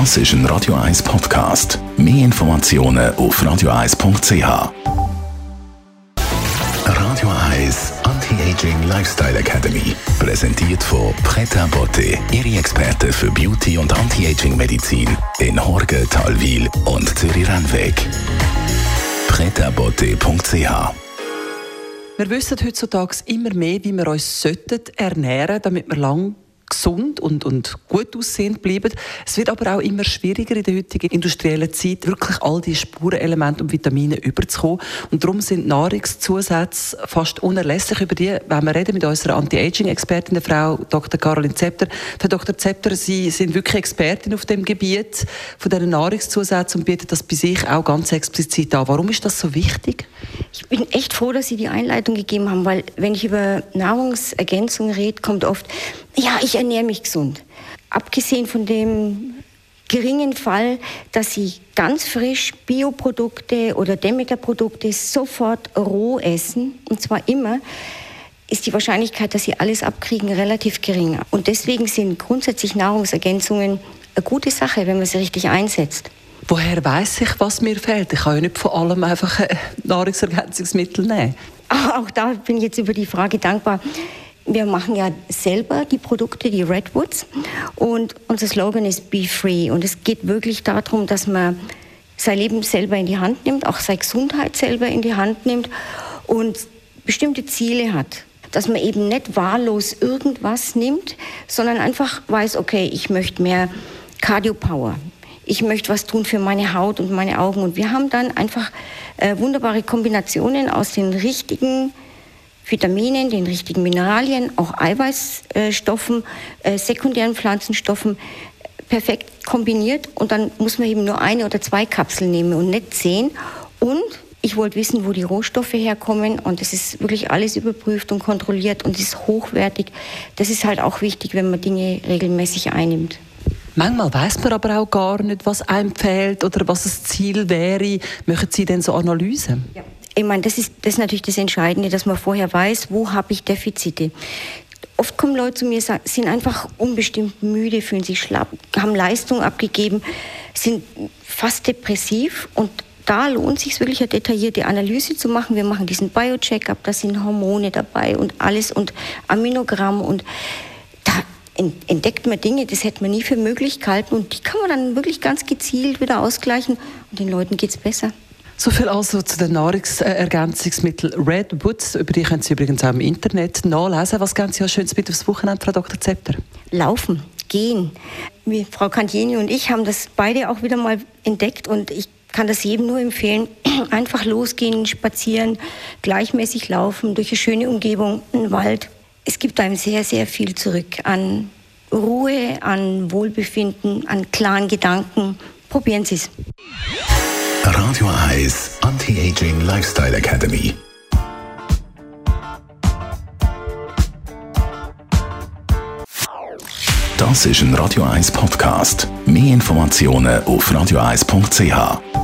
Das ist ein Radio 1 Podcast. Mehr Informationen auf radio1.ch. Radio 1 Anti-Aging Lifestyle Academy. Präsentiert von Preta Botte, Ihre Experte für Beauty und Anti-Aging-Medizin in Horge, Talwil und Zürich-Rennweg. pretabotte.ch Wir wissen heutzutage immer mehr, wie wir uns ernähren sollten, damit wir lang gesund und, und gut aussehend bleiben. Es wird aber auch immer schwieriger in der heutigen industriellen Zeit, wirklich all die Spurenelemente und Vitamine überzukommen. Und darum sind Nahrungszusätze fast unerlässlich. Über die wenn wir reden mit unserer Anti-Aging-Expertin, der Frau Dr. Caroline Zepter. Frau Dr. Zepter, Sie sind wirklich Expertin auf dem Gebiet von diesen Nahrungszusätzen und bieten das bei sich auch ganz explizit an. Warum ist das so wichtig? Ich bin echt froh, dass Sie die Einleitung gegeben haben, weil wenn ich über Nahrungsergänzung rede, kommt oft, ja, ich ernähre mich gesund. Abgesehen von dem geringen Fall, dass sie ganz frisch Bioprodukte oder Demeter-Produkte sofort roh essen, und zwar immer, ist die Wahrscheinlichkeit, dass sie alles abkriegen, relativ gering. Und deswegen sind grundsätzlich Nahrungsergänzungen eine gute Sache, wenn man sie richtig einsetzt. Woher weiß ich, was mir fehlt? Ich kann ja nicht von allem einfach Nahrungsergänzungsmittel nehmen. Auch da bin ich jetzt über die Frage dankbar. Wir machen ja selber die Produkte, die Redwoods. Und unser Slogan ist Be Free. Und es geht wirklich darum, dass man sein Leben selber in die Hand nimmt, auch seine Gesundheit selber in die Hand nimmt und bestimmte Ziele hat. Dass man eben nicht wahllos irgendwas nimmt, sondern einfach weiß, okay, ich möchte mehr Cardio Power. Ich möchte was tun für meine Haut und meine Augen. Und wir haben dann einfach äh, wunderbare Kombinationen aus den richtigen Vitaminen, den richtigen Mineralien, auch Eiweißstoffen, äh, sekundären Pflanzenstoffen perfekt kombiniert und dann muss man eben nur eine oder zwei Kapseln nehmen und nicht zehn. Und ich wollte wissen, wo die Rohstoffe herkommen und es ist wirklich alles überprüft und kontrolliert und ist hochwertig. Das ist halt auch wichtig, wenn man Dinge regelmäßig einnimmt. Manchmal weiß man aber auch gar nicht, was einem fehlt oder was das Ziel wäre. Möchten Sie denn so Analysen? Ja ich meine, das ist, das ist natürlich das Entscheidende, dass man vorher weiß, wo habe ich Defizite. Oft kommen Leute zu mir, sind einfach unbestimmt müde, fühlen sich schlapp, haben Leistung abgegeben, sind fast depressiv und da lohnt sich wirklich eine detaillierte Analyse zu machen. Wir machen diesen Bio-Check-up, da sind Hormone dabei und alles und Aminogramm und da entdeckt man Dinge, das hätte man nie für möglich gehalten und die kann man dann wirklich ganz gezielt wieder ausgleichen und den Leuten geht es besser. So viel also zu den Nahrungsergänzungsmitteln Redwoods. Über die können Sie übrigens auch im Internet nachlesen. Was geben Sie als schönes mit aufs Wochenende, Frau Dr. Zepter? Laufen, gehen. Wir, Frau Cantieni und ich haben das beide auch wieder mal entdeckt und ich kann das jedem nur empfehlen. Einfach losgehen, spazieren, gleichmäßig laufen, durch eine schöne Umgebung, einen Wald. Es gibt einem sehr, sehr viel zurück an Ruhe, an Wohlbefinden, an klaren Gedanken. Probieren Sie es. Radio 1 Anti-Aging Lifestyle Academy. Das ist ein Radio 1 Podcast. Mehr Informationen auf radio1.ch.